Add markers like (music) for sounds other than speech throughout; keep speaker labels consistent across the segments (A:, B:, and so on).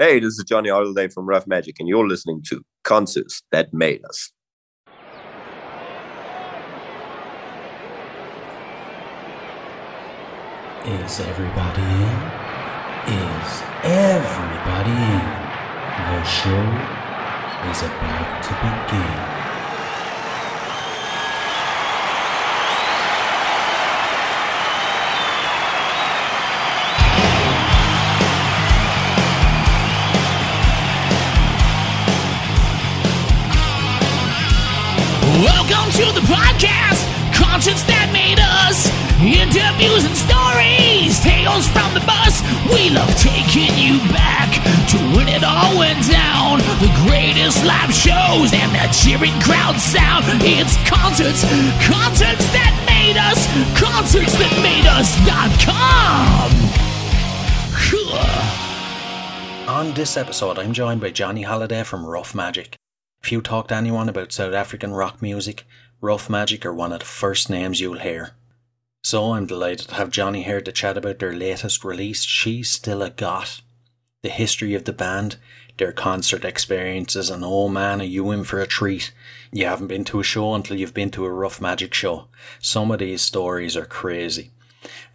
A: Hey, this is Johnny Holiday from Rough Magic, and you're listening to Concerts That Made Us.
B: Is everybody in? Is everybody in? The show is about to begin.
C: The podcast, concerts that made us. Interviews and stories, tales from the bus. We love taking you back to when it all went down. The greatest live shows and that cheering crowd sound. It's concerts, concerts that made us, concerts that made us.com.
B: On this episode, I'm joined by Johnny Holiday from Rough Magic. If you talk to anyone about South African rock music, Rough Magic are one of the first names you'll hear. So I'm delighted to have Johnny here to chat about their latest release, She's Still a Goth, the history of the band, their concert experiences, and oh man, are you in for a treat. You haven't been to a show until you've been to a Rough Magic show. Some of these stories are crazy.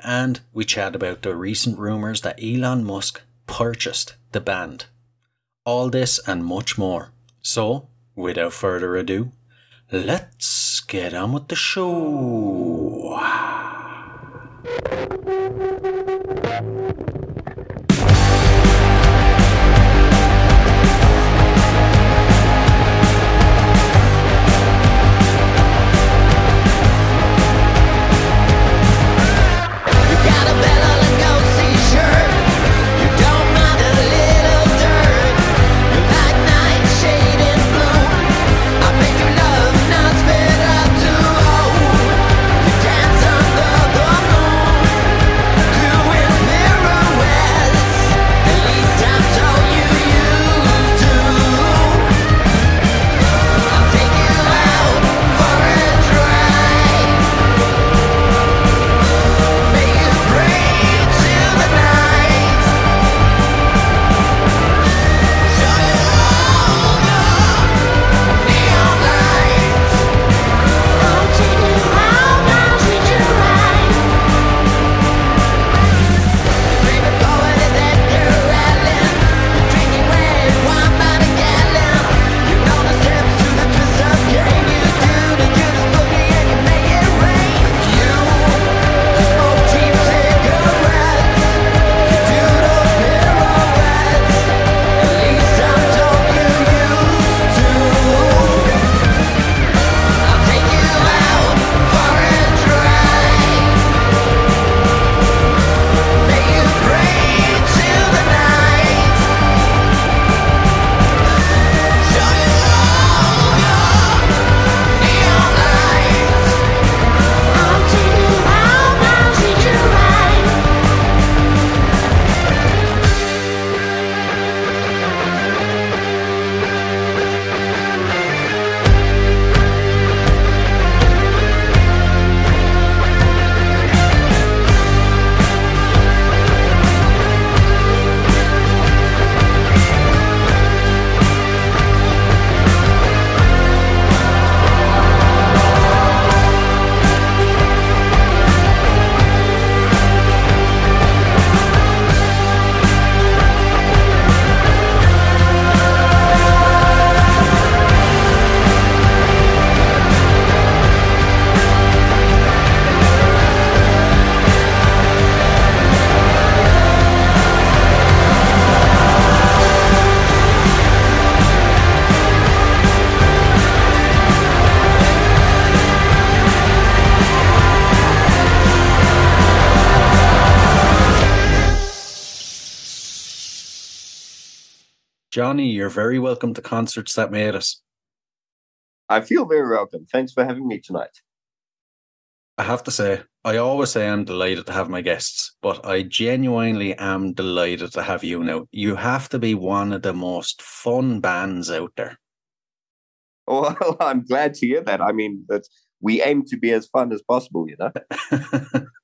B: And we chat about the recent rumours that Elon Musk purchased the band. All this and much more. So, without further ado, let's get on with the show. Johnny, you're very welcome to Concerts That Made Us.
A: I feel very welcome. Thanks for having me tonight.
B: I have to say, I always say I'm delighted to have my guests, but I genuinely am delighted to have you now. You have to be one of the most fun bands out there. (laughs)
A: Well, I'm glad to hear that. I mean, that's we aim to be as fun as possible, you know. (laughs)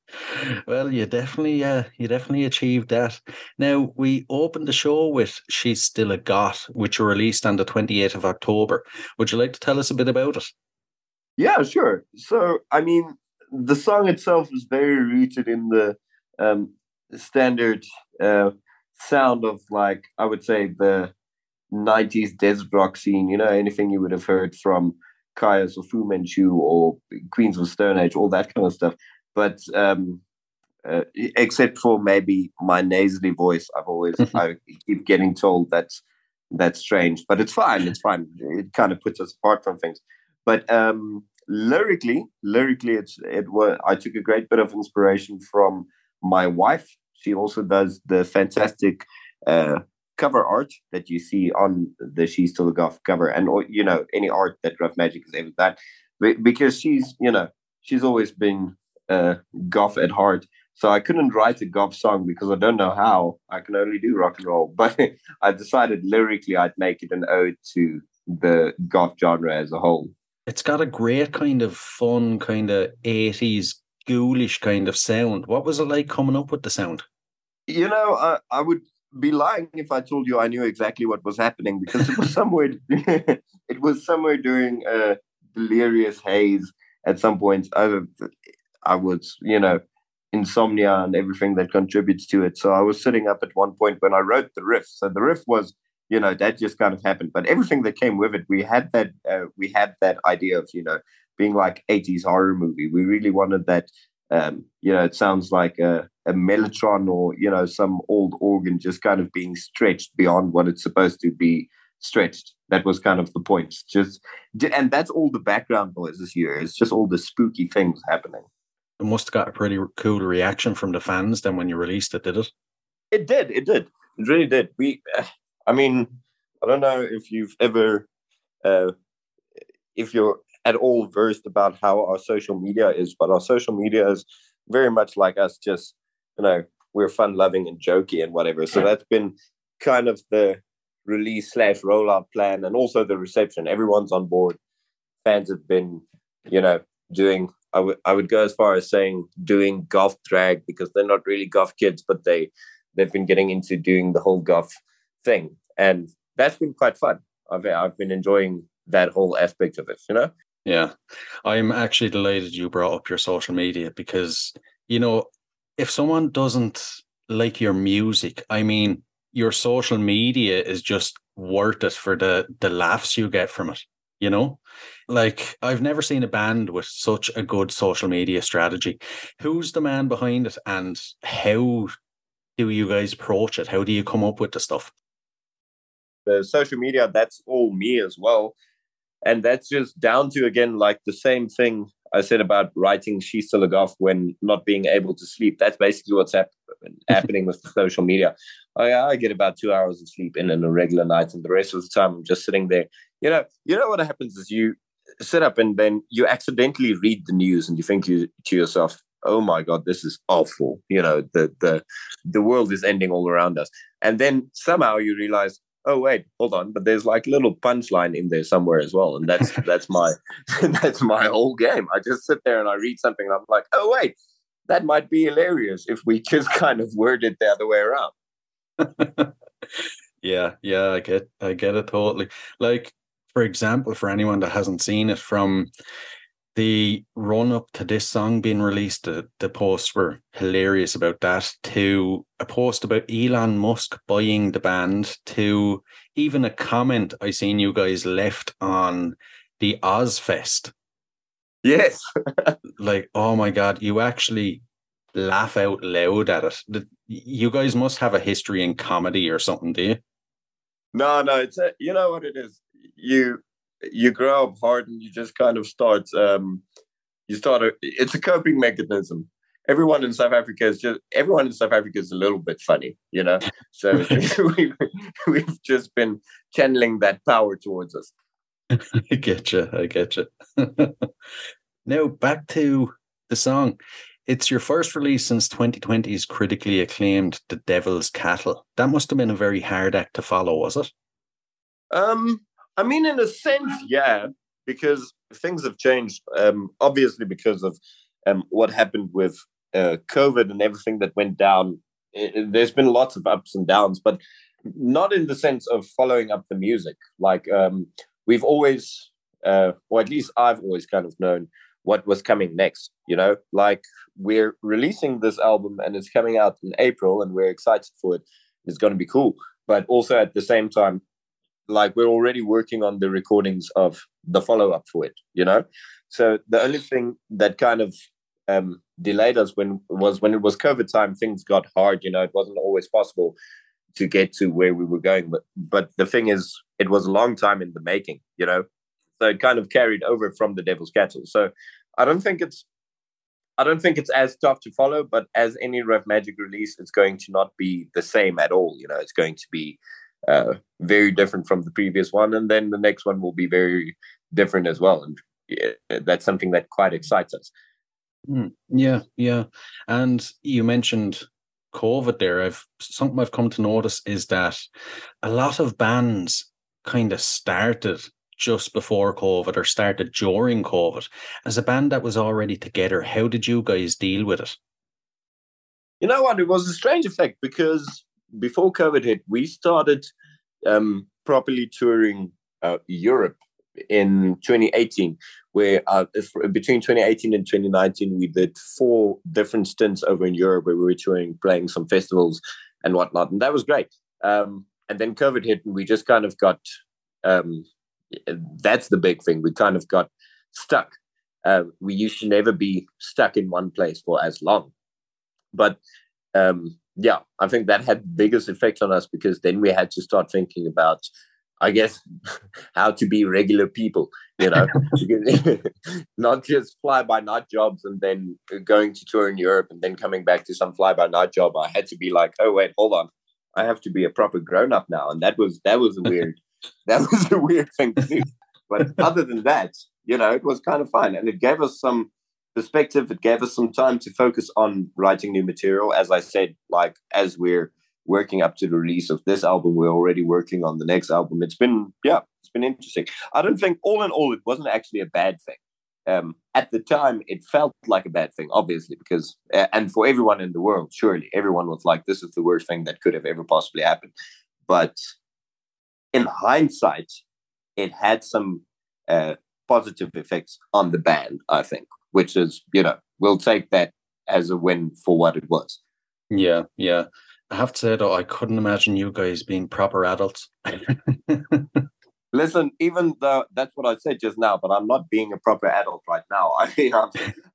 B: well, you definitely, uh, you definitely achieved that. Now we opened the show with "She's Still a Goth," which released on the twenty eighth of October. Would you like to tell us a bit about it?
A: Yeah, sure. So, I mean, the song itself is very rooted in the um, standard uh, sound of, like, I would say, the 90s desert rock scene. You know, anything you would have heard from Kyuss or Fu Manchu or Queens of the Stone Age, all that kind of stuff. But um, uh, except for maybe my nasally voice, I've always (laughs) I keep getting told that's that's strange, but it's fine. It's fine. It kind of puts us apart from things. But um, lyrically, lyrically, it's it was. I took a great bit of inspiration from my wife. She also does the fantastic uh, cover art that you see on the She's Still a Goth cover, and or, you know any art that Rough Magic has ever done, because she's you know she's always been uh, goth at heart. So I couldn't write a goth song because I don't know how. I can only do rock and roll. (laughs) But I decided lyrically I'd make it an ode to the goth genre as a whole.
B: It's got a great kind of fun, kind of 80s ghoulish kind of sound. What was it like coming up with the sound?
A: You know, I, I would be lying if I told you I knew exactly what was happening because it was (laughs) somewhere (laughs) it was somewhere during a delirious haze at some point. I, I was, you know, insomnia and everything that contributes to it. So I was sitting up at one point when I wrote the riff. So the riff was, you know, that just kind of happened. But everything that came with it, we had that, uh, we had that idea of, you know, being like 80s horror movie. We really wanted that. Um, you know, it sounds like a, a mellotron or you know some old organ just kind of being stretched beyond what it's supposed to be stretched. That was kind of the point. Just and that's all the background noise this year. It's just all the spooky things happening.
B: It must have got a pretty cool reaction from the fans then when you released it, did it?
A: It did. It did. It really did. We, I mean, I don't know if you've ever, uh, if you're at all versed about how our social media is, but our social media is very much like us. Just you know, we're fun loving and jokey and whatever. So that's been kind of the release slash rollout plan, and also the reception. Everyone's on board. Fans have been, you know, doing I would I would go as far as saying doing goth drag because they're not really goth kids, but they they've been getting into doing the whole goth thing, and that's been quite fun. I've I've been enjoying that whole aspect of it, you know.
B: Yeah, I'm actually delighted you brought up your social media because you know if someone doesn't like your music, I mean, your social media is just worth it for the the laughs you get from it you know? Like i've never seen a band with such a good social media strategy. Who's the man behind it and how do you guys approach it? How do you come up with the stuff?
A: The social media that's all me as well. And that's just down to again like the same thing i said about writing she's still a goth when not being able to sleep. That's basically what's hap- (laughs) happening with social media Oh, I, I get about two hours of sleep in, in a regular night and the rest of the time i'm just sitting there. You know you know what happens is you sit up and then you accidentally read the news and you think you, to yourself oh my god this is awful. You know the the the world is ending all around us. And then somehow you realize oh wait hold on but there's like a little punchline in there somewhere as well and that's (laughs) that's my (laughs) that's my whole game. I just sit there and i read something and i'm like oh wait that might be hilarious if we (laughs) just kind of word it the other way around (laughs)
B: yeah yeah i get i get it totally like for example, for anyone that hasn't seen it, from the run up to this song being released, the, the posts were hilarious about that, to a post about Elon Musk buying the band, to even a comment I seen you guys left on the Ozzfest.
A: Yes.
B: like, oh my God, you actually laugh out loud at it. You guys must have a history in comedy or something, do you?
A: No, no, it's a, you know what it is? You you grow up hard and you just kind of start um you start a, it's a coping mechanism. Everyone in south africa is just everyone in south africa is a little bit funny you know? So (laughs) (laughs) we've, we've just been channeling that power towards us. (laughs)
B: I get you i get you now back to the song it's your first release since 2020's critically acclaimed the devil's cattle that must have been a very hard act to follow was it
A: um I mean, in a sense, yeah, because things have changed. Um, obviously, because of um, what happened with uh, COVID and everything that went down, it, there's been lots of ups and downs, but not in the sense of following up the music. Like um, we've always, uh, or at least I've always kind of known what was coming next. You know, like we're releasing this album and it's coming out in April, and we're excited for it. It's going to be cool, but also at the same time, like we're already working on the recordings of the follow up for it. You know, so the only thing that kind of um, delayed us when was when it was COVID time. Things got hard. You know, it wasn't always possible to get to where we were going. But but the thing is, it was a long time in the making. You know, so it kind of carried over from the Devil's Cattle. So I don't think it's I don't think it's as tough to follow. But as any Rough Magic release, it's going to not be the same at all. You know, it's going to be uh, very different from the previous one, and then the next one will be very different as well. And yeah, that's something that quite excites us.
B: Mm, yeah, yeah. And you mentioned COVID there. I've something I've come to notice is that a lot of bands kind of started just before COVID or started during COVID. As a band that was already together, how did you guys deal with it?
A: You know what? It was a strange effect because before COVID hit, we started um, properly touring uh, Europe in 2018 where uh, between 2018 and 2019 we did four different stints over in europe where we were touring playing some festivals and whatnot and that was great um, and then covid hit and we just kind of got um, that's the big thing. We kind of got stuck. Uh, we used to never be stuck in one place for as long. But um, yeah i think that had the biggest effect on us because then we had to start thinking about I guess (laughs) how to be regular people, you know, (laughs) (laughs) not just fly by night jobs and then going to tour in Europe and then coming back to some fly by night job. I had to be like, oh wait, hold on, I have to be a proper grown up now, and that was that was a weird (laughs) that was a weird thing to do. But other than that, you know, it was kind of fun, and it gave us some perspective. It gave us some time to focus on writing new material. As I said, like as we're working up to the release of this album. We're already working on the next album. It's been, yeah, it's been interesting. I don't think, all in all, it wasn't actually a bad thing. Um, at the time, it felt like a bad thing, obviously, because, uh, and for everyone in the world, surely everyone was like, this is the worst thing that could have ever possibly happened. But in hindsight, it had some uh, positive effects on the band, I think, which is, you know, we'll take that as a win for what it was.
B: Yeah, yeah. I have to say though, I couldn't imagine you guys being proper adults. (laughs)
A: Listen, even though that's what I said just now, but I'm not being a proper adult right now. (laughs) I mean, i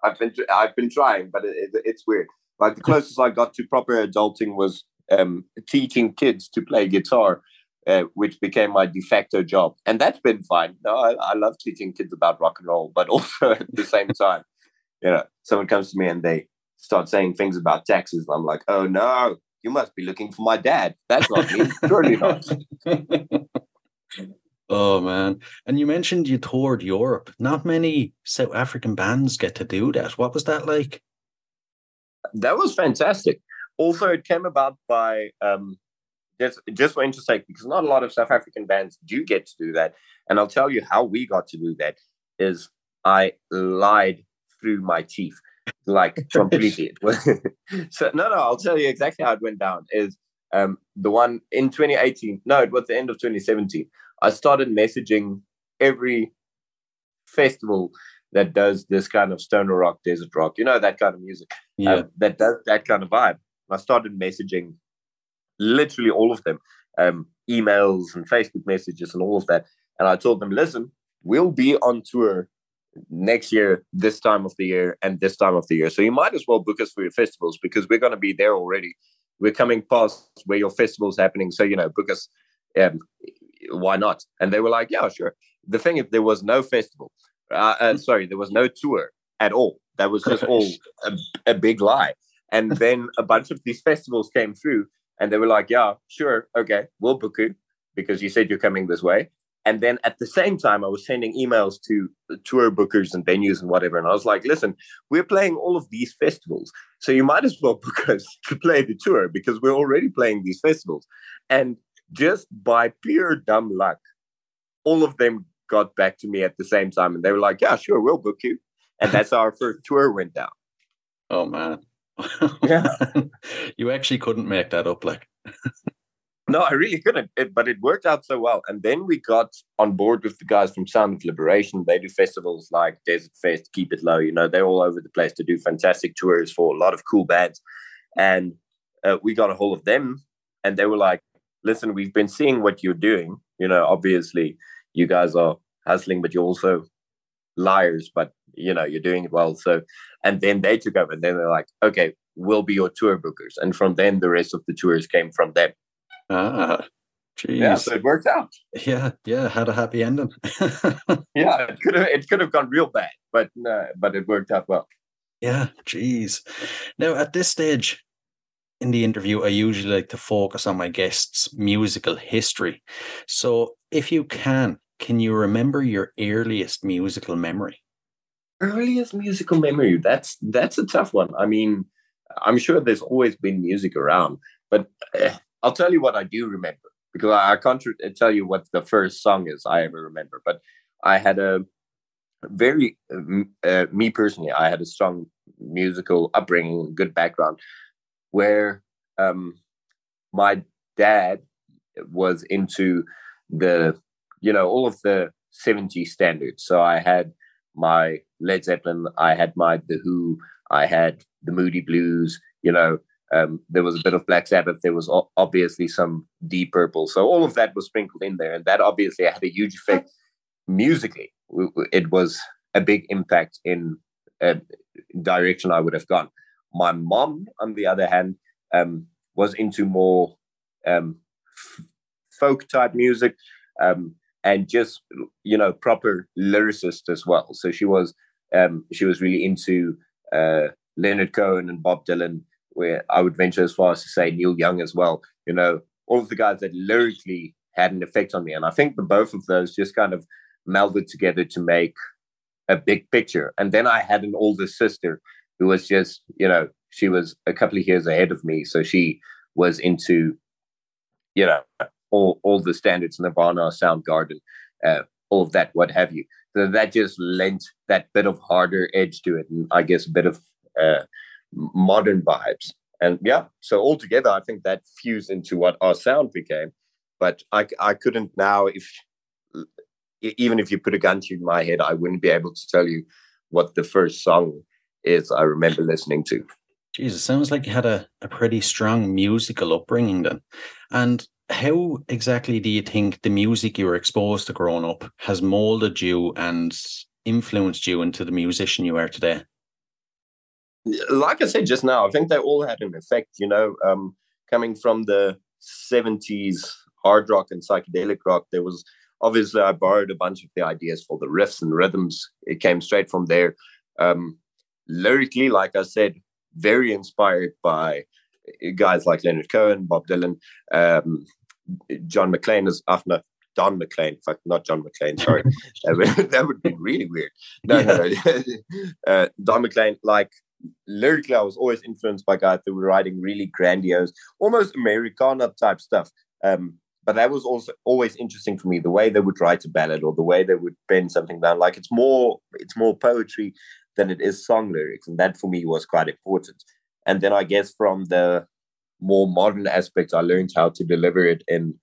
A: have been I've been trying, but it, it, it's weird. Like the closest I got to proper adulting was um, teaching kids to play guitar, uh, which became my de facto job, and that's been fine. No, I, I love teaching kids about rock and roll, but (laughs) also at the same time, you know, someone comes to me and they start saying things about taxes, and I'm like, oh no, you must be looking for my dad. That's not me. Surely not. (laughs)
B: oh man. And you mentioned you toured Europe. Not many South African bands get to do that. What was that like?
A: That was fantastic. Also, it came about by um, just just for interest sake, because not a lot of South African bands do get to do that. And I'll tell you how we got to do that is I lied through my teeth like (laughs) completely. (laughs) so no, no, I'll tell you exactly how it went down. Is um, the one in 2018? No, it was the end of 2017. I started messaging every festival that does this kind of stoner rock, desert rock, you know, that kind of music.
B: Yeah.
A: Um, that does that kind of vibe. I started messaging literally all of them, um, emails and Facebook messages and all of that. And I told them, listen, we'll be on tour next year, this time of the year, and this time of the year. So you might as well book us for your festivals because we're going to be there already. We're coming past where your festival's happening. So, you know, book us. Um, why not? And they were like, yeah, sure. The thing is, there was no festival. Uh, uh, sorry, there was no tour at all. That was just all (laughs) a, a big lie. And then a bunch of these festivals came through and they were like, yeah, sure. Okay, we'll book you because you said you're coming this way. And then at the same time, I was sending emails to tour bookers and venues and whatever. And I was like, listen, we're playing all of these festivals. So you might as well (laughs) book us to play the tour because we're already playing these festivals. And just by pure dumb luck, all of them got back to me at the same time. And they were like, yeah, sure, we'll book you. And that's how our first tour went down.
B: Oh, man.
A: Yeah. (laughs)
B: you actually couldn't make that up, like. (laughs)
A: No, I really couldn't. It, but it worked out so well. And then we got on board with the guys from Sound of Liberation. They do festivals like Desert Fest, Keep It Low. You know, they're all over the place to do fantastic tours for a lot of cool bands. And uh, we got a hold of them, and they were like, "Listen, we've been seeing what you're doing. You know, obviously, you guys are hustling, but you're also liars. But you know, you're doing it well. So, and then they took over, and then they're like, "Okay, we'll be your tour bookers." And from then, the rest of the tours came from them.
B: Ah, jeez.
A: Yeah, so it worked out.
B: yeah, yeah, had a happy ending. (laughs)
A: Yeah, it could have it could have gone real bad, but uh, but it worked out well.
B: yeah, jeez. Now, at this stage in the interview, I usually like to focus on my guests' musical history. So, if you can, can you remember your earliest musical memory?
A: Earliest musical memory that's that's a tough one. I mean, I'm sure there's always been music around, but uh, I'll tell you what I do remember because I, I can't tr- tell you what the first song is I ever remember. But I had a very uh, me personally, I had a strong musical upbringing, good background, where um, my dad was into the you know all of the 70s standards. So I had my Led Zeppelin, I had my The Who, I had the Moody Blues. You know, um, there was a bit of Black Sabbath. There was obviously some Deep Purple. So all of that was sprinkled in there, and that obviously had a huge effect musically. It was a big impact in a direction I would have gone. My mom, on the other hand, um, was into more um, folk type music um, and just you know proper lyricist as well. So she was um, she was really into uh, Leonard Cohen and Bob Dylan. Where I would venture as far as to say Neil Young as well. You know, all of the guys that lyrically had an effect on me, and I think the both of those just kind of melded together to make a big picture. And then I had an older sister who was just, you know, she was a couple of years ahead of me. So she was into, you know, all, all the standards, Nirvana, Soundgarden, uh, all of that, what have you. So that just lent that bit of harder edge to it. And I guess a bit of uh, modern vibes. And yeah, so altogether, I think that fused into what our sound became. But I, I couldn't now, if even if you put a gun to my head, I wouldn't be able to tell you what the first song is I remember listening to.
B: Jesus, sounds like you had a, a pretty strong musical upbringing then. And how exactly do you think the music you were exposed to growing up has molded you and influenced you into the musician you are today?
A: Like I said just now, I think they all had an effect, you know, um, coming from the 70s hard rock and psychedelic rock, there was obviously I borrowed a bunch of the ideas for the riffs and rhythms. It came straight from there. Um, lyrically, like I said, very inspired by guys like Leonard Cohen, Bob Dylan, um, John McLean is no, Don McLean, fuck, not John McLean, sorry. (laughs) that, would, (laughs) that would be really weird. No, no, no. (laughs) uh, Don McLean, like lyrically, I was always influenced by guys who were writing really grandiose, almost Americana type stuff. Um, but that was also always interesting for me the way they would write a ballad or the way they would bend something down like it's more it's more poetry than it is song lyrics and that for me was quite important and then i guess from the more modern aspects i learned how to deliver it in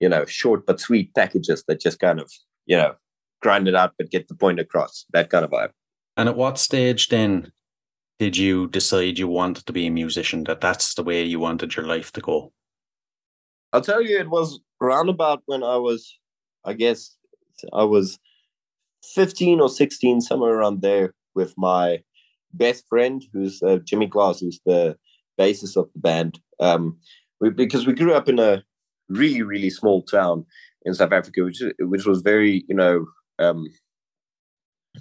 A: you know short but sweet packages that just kind of you know grind it out but get the point across that kind of vibe
B: And at what stage then did you decide you wanted to be a musician, that that's the way you wanted your life to go?
A: I'll tell you, it was around about when I was, I guess, I was 15 or 16, somewhere around there, with my best friend, who's uh, Jimmy Glass, who's the bassist of the band. Um, we, because we grew up in a really, really small town in South Africa, which which was very, you know, um,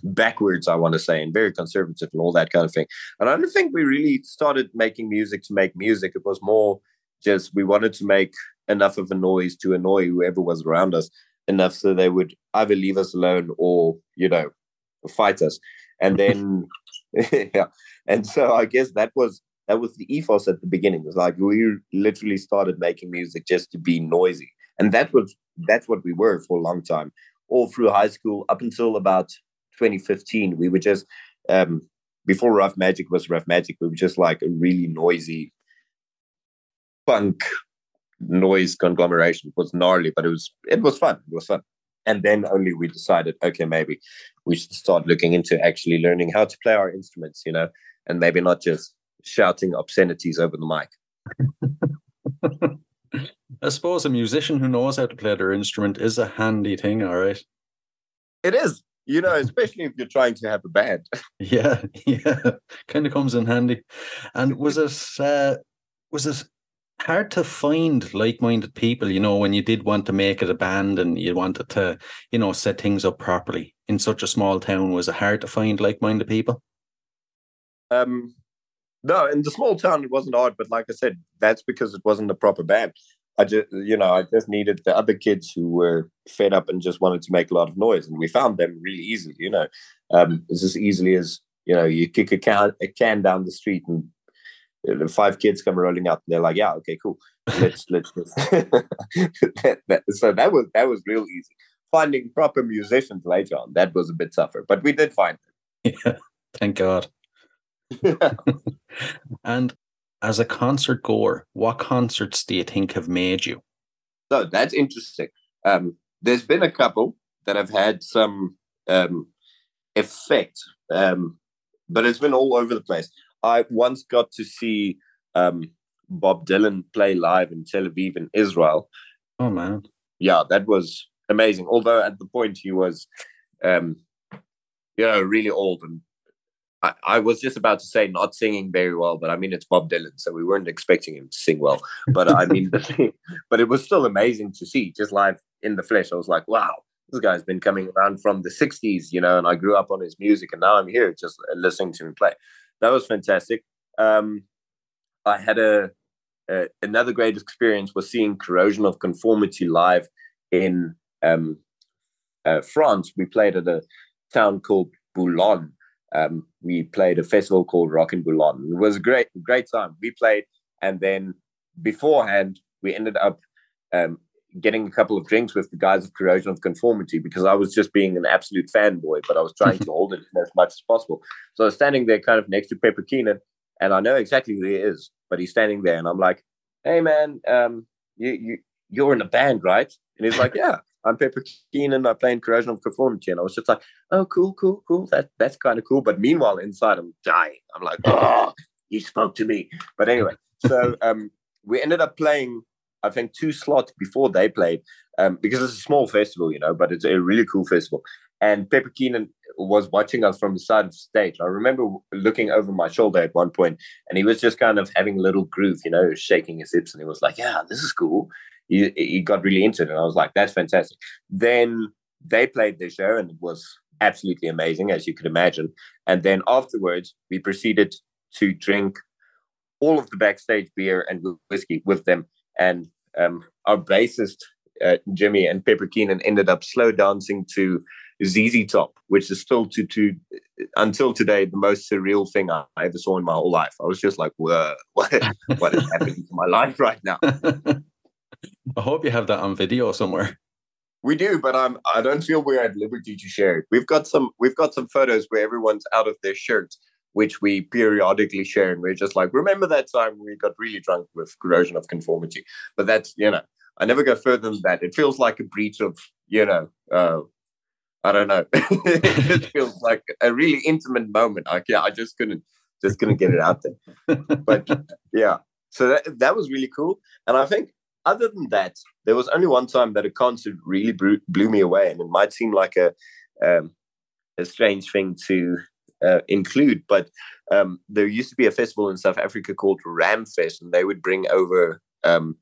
A: backwards, I want to say, and very conservative and all that kind of thing. And I don't think we really started making music to make music. It was more just we wanted to make enough of a noise to annoy whoever was around us enough so they would either leave us alone or you know fight us and then (laughs) yeah and so i guess that was that was the ethos at the beginning it was like we literally started making music just to be noisy and that was that's what we were for a long time all through high school up until about 2015 we were just um before Rough Magic was Rough Magic, we were just like a really noisy punk noise conglomeration. It was gnarly, but it was it was fun. It was fun. And then only we decided, okay, maybe we should start looking into actually learning how to play our instruments, you know, and maybe not just shouting obscenities over the mic. (laughs)
B: I suppose a musician who knows how to play their instrument is a handy thing, all right.
A: It is, you know, especially if you're trying to have a band. (laughs)
B: Yeah, (laughs) yeah, kind of comes in handy. And was it uh, was it hard to find like-minded people? You know, when you did want to make it a band and you wanted to, you know, set things up properly in such a small town, was it hard to find like-minded people?
A: Um, no, in the small town it wasn't hard, but like I said, that's because it wasn't a proper band. I just, you know, I just needed the other kids who were fed up and just wanted to make a lot of noise, and we found them really easily. You know, um, it's as easily as you know, you kick a can, a can down the street, and five kids come rolling up. And they're like, "Yeah, okay, cool. Let's let's." let's. (laughs) that, that, so that was that was real easy. Finding proper musicians later on that was a bit tougher, but we did find
B: Yeah, thank God.
A: them. (laughs)
B: And as a concert goer, what concerts do you think have made you?
A: So that's interesting. Um, there's been a couple that have had some um, effect, um, but it's been all over the place. I once got to see um, Bob Dylan play live in Tel Aviv in Israel.
B: Oh man,
A: Yeah, that was amazing. Although at the point he was, um, you know, really old and. I, I was just about to say not singing very well, but I mean it's Bob Dylan, so we weren't expecting him to sing well. But I mean, (laughs) but it was still amazing to see just live in the flesh. I was like, wow, this guy's been coming around from the 60s, you know, and I grew up on his music and now I'm here just listening to him play. That was fantastic. Um, I had a, a another great experience was seeing Corrosion of Conformity live in um, uh, France. We played at a town called Bourlon. Um, we played a festival called Rock in Bourlon. It was a great, great time. We played, and then beforehand, we ended up um, getting a couple of drinks with the guys of Corrosion of Conformity because I was just being an absolute fanboy, but I was trying to (laughs) hold it as much as possible. So I was standing there kind of next to Pepper Keenan, and I know exactly who he is, but he's standing there, and I'm like, hey, man, um, you, you, you're in a band, right? And he's like, yeah. I'm Pepper Keenan. I play in Corrosion of Conformity, and I was just like, "Oh, cool, cool, cool. That that's kind of cool." But meanwhile, inside, I'm dying. I'm like, "Oh, (laughs) he spoke to me." But anyway, so (laughs) um, we ended up playing, I think, two slots before they played um, because it's a small festival, you know, but it's a really cool festival. And Pepper Keenan was watching us from the side of the stage. I remember looking over my shoulder at one point, and he was just kind of having a little groove, you know, shaking his hips, and he was like, "Yeah, this is cool." He, he got really into it, and I was like, "That's fantastic." Then they played their show, and it was absolutely amazing, as you could imagine. And then afterwards, we proceeded to drink all of the backstage beer and whiskey with them. And um, our bassist, uh, Jimmy and Pepper Keenan, ended up slow dancing to ZZ Top, which is still to, to until today the most surreal thing I ever saw in my whole life. I was just like, Whoa, (laughs) what, what is happening to my life right now? (laughs)
B: I hope you have that on video somewhere.
A: We do, but I'm I don't feel we're at liberty to share it. We've got some we've got some photos where everyone's out of their shirts, which we periodically share, and we're just like, remember that time we got really drunk with corrosion of conformity. But that's you know, I never go further than that. It feels like a breach of, you know, uh I don't know. (laughs) it feels like a really intimate moment. Like, yeah, I just couldn't just couldn't get it out there. But yeah. So that that was really cool. And I think other than that, there was only one time that a concert really blew, blew me away, and it might seem like a um, a strange thing to uh, include, but um, there used to be a festival in South Africa called Ramfest, and they would bring over um,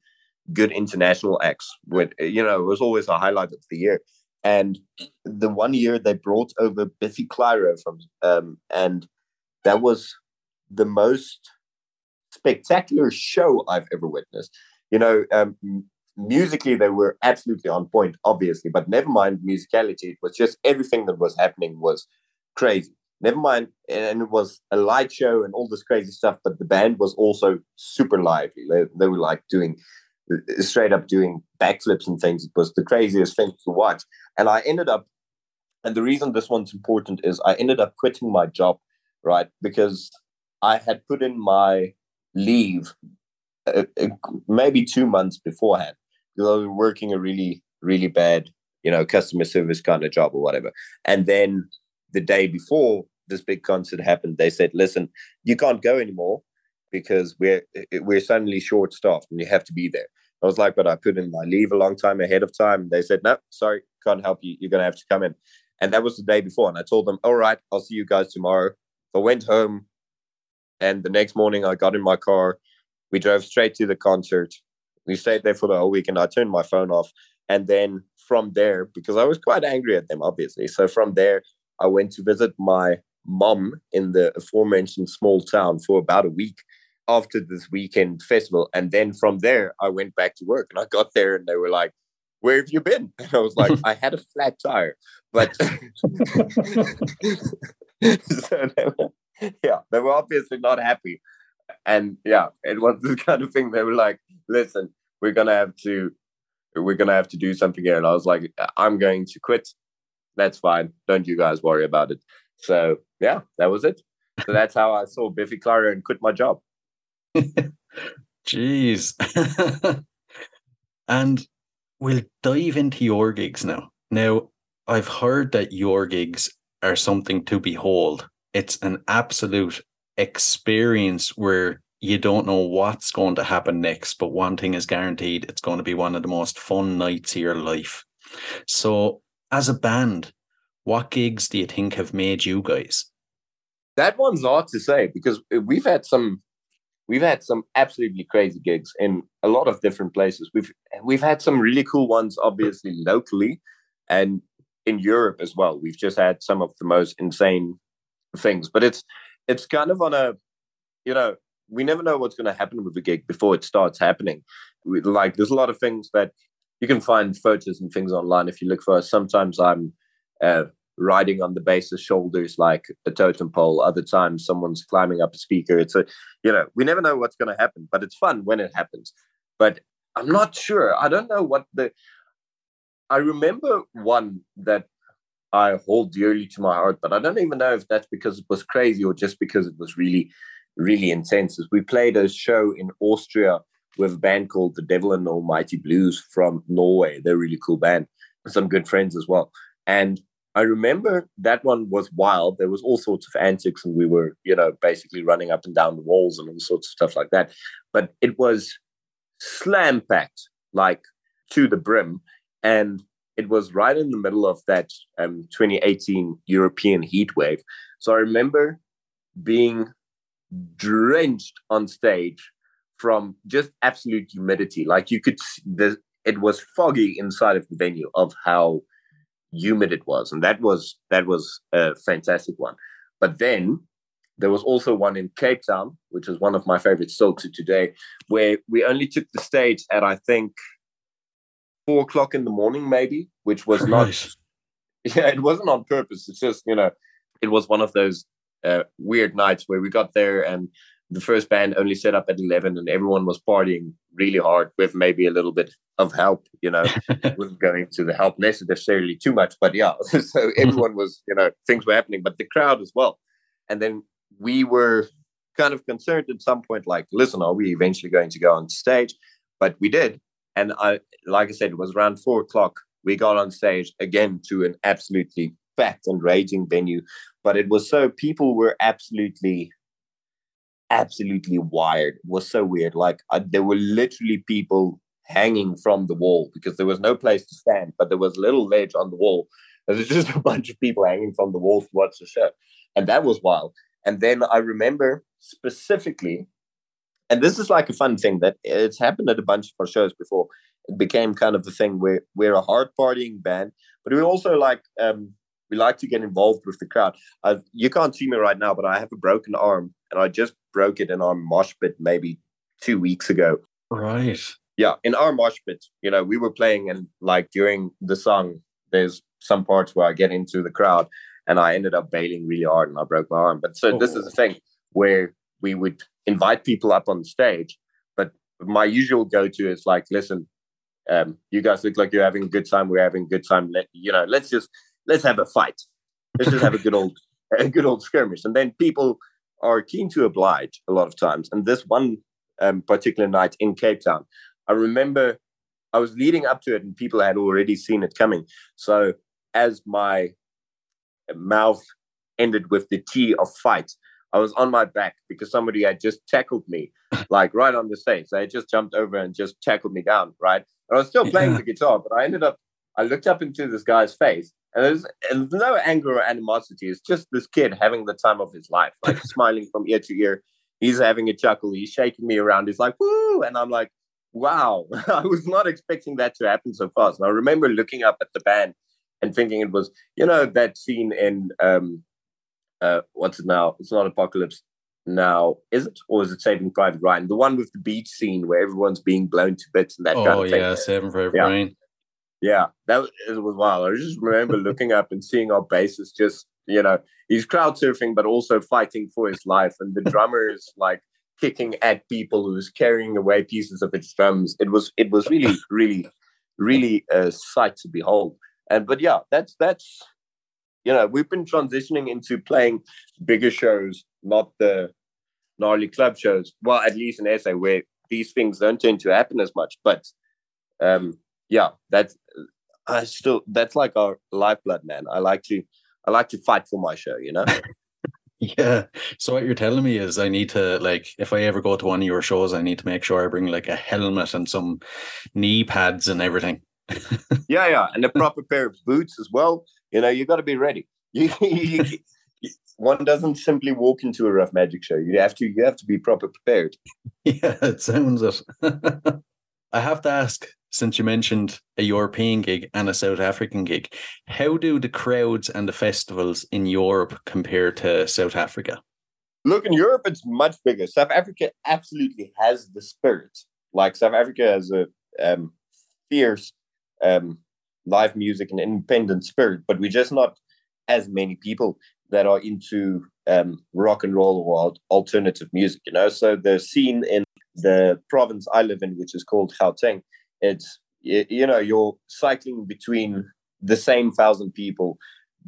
A: good international acts. With you know, it was always a highlight of the year. And the one year they brought over Biffy Clyro from, um, and that was the most spectacular show I've ever witnessed you know, um, musically they were absolutely on point, obviously, but never mind musicality. It was just everything that was happening was crazy. Never mind, and it was a light show and all this crazy stuff. But the band was also super lively. They, they were like doing straight up doing backflips and things. It was the craziest thing to watch. And I ended up, and the reason this one's important is I ended up quitting my job right? Because I had put in my leave uh, uh, maybe two months beforehand because I was working a really, really bad, you know, customer service kind of job or whatever. And then the day before this big concert happened, they said, "Listen, you can't go anymore because we're we're suddenly short staffed and you have to be there." I was like, "But I put in my leave a long time ahead of time." They said, "No, sorry, can't help you. You're gonna have to come in." And that was the day before, and I told them, "All right, I'll see you guys tomorrow." I went home, and the next morning I got in my car. We drove straight to the concert. We stayed there for the whole week, and I turned my phone off. And then from there, because I was quite angry at them, obviously. So from there, I went to visit my mom in the aforementioned small town for about a week after this weekend festival. And then from there, I went back to work and I got there and they were like, Where have you been? (laughs) And I was like, (laughs) I had a flat tire. But (laughs) so they were, yeah, they were obviously not happy. And yeah, it was this kind of thing. They were like, Listen, we're gonna have to we're gonna have to do something here. And I was like, I'm going to quit. That's fine. Don't you guys worry about it. So yeah, that was it. So that's how I saw Biffy Clyro and quit my job. (laughs)
B: Jeez. (laughs) and we'll dive into your gigs now. Now, I've heard that your gigs are something to behold. It's an absolute experience where you don't know what's going to happen next, but one thing is guaranteed it's going to be one of the most fun nights of your life. So, as a band, what gigs do you think have made you guys?
A: That one's hard to say because we've had some we've had some absolutely crazy gigs in a lot of different places. We've we've had some really cool ones, obviously locally, and in Europe as well. We've just had some of the most insane things, but it's it's kind of on a you know we never know what's going to happen with a gig before it starts happening. We, like there's a lot of things that you can find photos and things online if you look for us. Sometimes I'm uh, riding on the bass's shoulders like a totem pole. Other times, someone's climbing up a speaker. It's a, you know, we never know what's going to happen, but it's fun when it happens. But I'm not sure. I don't know what the. I remember one that I hold dearly to my heart, but I don't even know if that's because it was crazy or just because it was really, really intense. As we played a show in Austria with a band called the Devil and Almighty Blues from Norway. They're a really cool band. Some good friends as well. And I remember that one was wild. There was all sorts of antics, and we were, you know, basically running up and down the walls and all sorts of stuff like that. But it was slam packed, like to the brim, and it was right in the middle of that um, 2018 European heat wave. So I remember being drenched on stage from just absolute humidity. Like you could, see the, it was foggy inside of the venue of how humid it was, and that was that was a fantastic one. But then there was also one in Cape Town, which is one of my favorite still to today, where we only took the stage at I think four o'clock in the morning, maybe, which was not. (laughs) Yeah, it wasn't on purpose. It's just you know, it was one of those uh, weird nights where we got there and the first band only set up at 11 and everyone was partying really hard with maybe a little bit of help you know. (laughs) Wasn't going to the help necessarily too much but yeah (laughs) so mm-hmm. everyone was you know things were happening but the crowd as well. And then we were kind of concerned at some point like listen are we eventually going to go on stage? But we did. And i like i said it was around four o'clock. We got on stage again to an absolutely packed and raging venue but it was so people were absolutely absolutely wired. It was so weird. Like uh, there were literally people hanging from the wall because there was no place to stand, but there was a little ledge on the wall. There was (laughs) just a bunch of people hanging from the wall to watch the show, and that was wild. And then I remember specifically, and this is like a fun thing that it's happened at a bunch of our shows before. It became kind of the thing where we're a hard partying band, but we also like um, we like to get involved with the crowd. I've, you can't see me right now, but I have a broken arm, and I just broke it in our mosh pit maybe two weeks ago.
B: Right.
A: Yeah, in our mosh pit, you know, we were playing and like during the song, there's some parts where I get into the crowd and I ended up bailing really hard and I broke my arm. But so oh. this is the thing where we would invite people up on stage, but my usual go-to is like, listen, um, you guys look like you're having a good time. We're having a good time. Let you know, let's just let's have a fight. Let's just have a good old (laughs) a good old skirmish. And then people are keen to oblige a lot of times. And this one um, particular night in Cape Town, I remember I was leading up to it and people had already seen it coming. So as my mouth ended with the T of fight, I was on my back because somebody had just tackled me, (laughs) like right on the stage. They had just jumped over and just tackled me down, right? And I was still playing
B: Yeah.
A: the guitar, but I ended up, I looked up into this guy's face and there's, there's no anger or animosity. It's just this kid having the time of his life, like (laughs) smiling from ear to ear. He's having a chuckle. He's shaking me around. He's like, woo. And I'm like, wow, (laughs) I was not expecting that to happen so fast. And I remember looking up at the band and thinking it was, you know, that scene in, um, uh, what's it now? It's not Apocalypse now, is it? Or is it Saving Private Ryan? The one with the beach scene where everyone's being blown to bits and that kind
B: oh
A: of thing.
B: Oh, yeah, Saving Private
A: Yeah.
B: Ryan.
A: Yeah, that was, it was wild. I just remember looking up and seeing our bassist just, you know, he's crowd surfing, but also fighting for his life. And the drummer is like kicking at people who's carrying away pieces of his drums. It was, it was really, really, really a sight to behold. And, but yeah, that's, that's, you know, we've been transitioning into playing bigger shows, not the gnarly club shows. Well, at least in SA where these things don't tend to happen as much. But, um, yeah, that's I still that's like our lifeblood, man. I like to I like to fight for my show, you know. (laughs)
B: Yeah. So what you're telling me is I need to like if I ever go to one of your shows, I need to make sure I bring like a helmet and some knee pads and everything. (laughs)
A: yeah, yeah, and a proper pair of boots as well. You know, you got to be ready. (laughs) You, you, you- one doesn't simply walk into a rough magic show. You have to you have to be proper prepared.
B: Yeah, it sounds it. I have to ask, since you mentioned a European gig and a South African gig, how do the crowds and the festivals in Europe compare to South Africa?
A: Look, in Europe, it's much bigger. South Africa absolutely has the spirit. Like South Africa has a um, fierce um, live music and independent spirit, but we're just not as many people that are into um, rock and roll or alternative music. You know, so the scene in the province I live in, which is called Gauteng, it's you know you're cycling between the same thousand people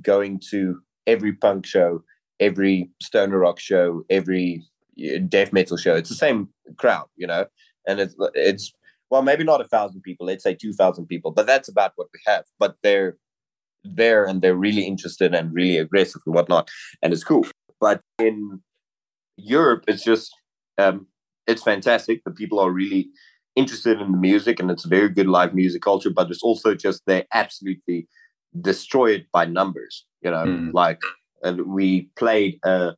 A: going to every punk show every stoner rock show, every death metal show. It's the same crowd, you know, and it's it's well, maybe not a thousand people. Let's say two thousand people, but that's about what we have. But they're there and they're really interested and really aggressive and whatnot, and it's cool. But in Europe, it's just um, it's fantastic. The people are really interested in the music, and it's a very good live music culture. But it's also just they absolutely destroy it by numbers. You know,
B: Mm.
A: like and we played a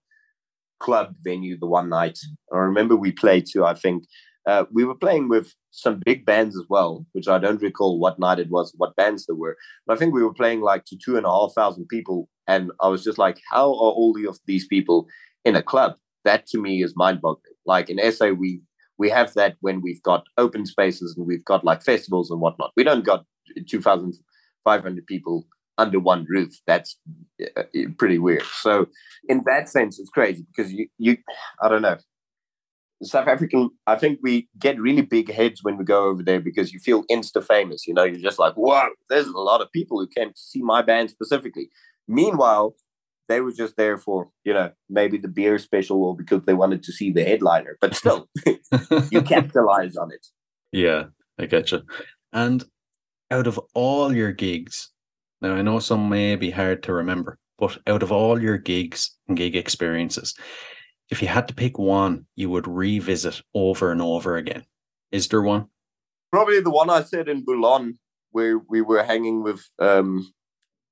A: club venue the one night. I remember we played to, I think, uh, we were playing with some big bands as well, which I don't recall what night it was, what bands there were. But I think we were playing like to two and a half thousand people. And I was just like, how are all of these people in a club? That to me is mind boggling. Like in SA, we we have that when we've got open spaces and we've got like festivals and whatnot. We don't got 2,500 people under one roof. That's uh, pretty weird. So in that sense, it's crazy because you, you, I don't know. South African, I think we get really big heads when we go over there because you feel insta famous. You know, you're just like, whoa, there's a lot of people who came to see my band specifically. Meanwhile, they were just there for, you know, maybe the beer special or because they wanted to see the headliner. But still, (laughs) you capitalize on it.
B: Yeah, I get you. And out of all your gigs, now I know some may be hard to remember, but out of all your gigs and gig experiences, if you had to pick one you would revisit over and over again, is there one?
A: Probably the one I said in Bourlon where we were hanging with um,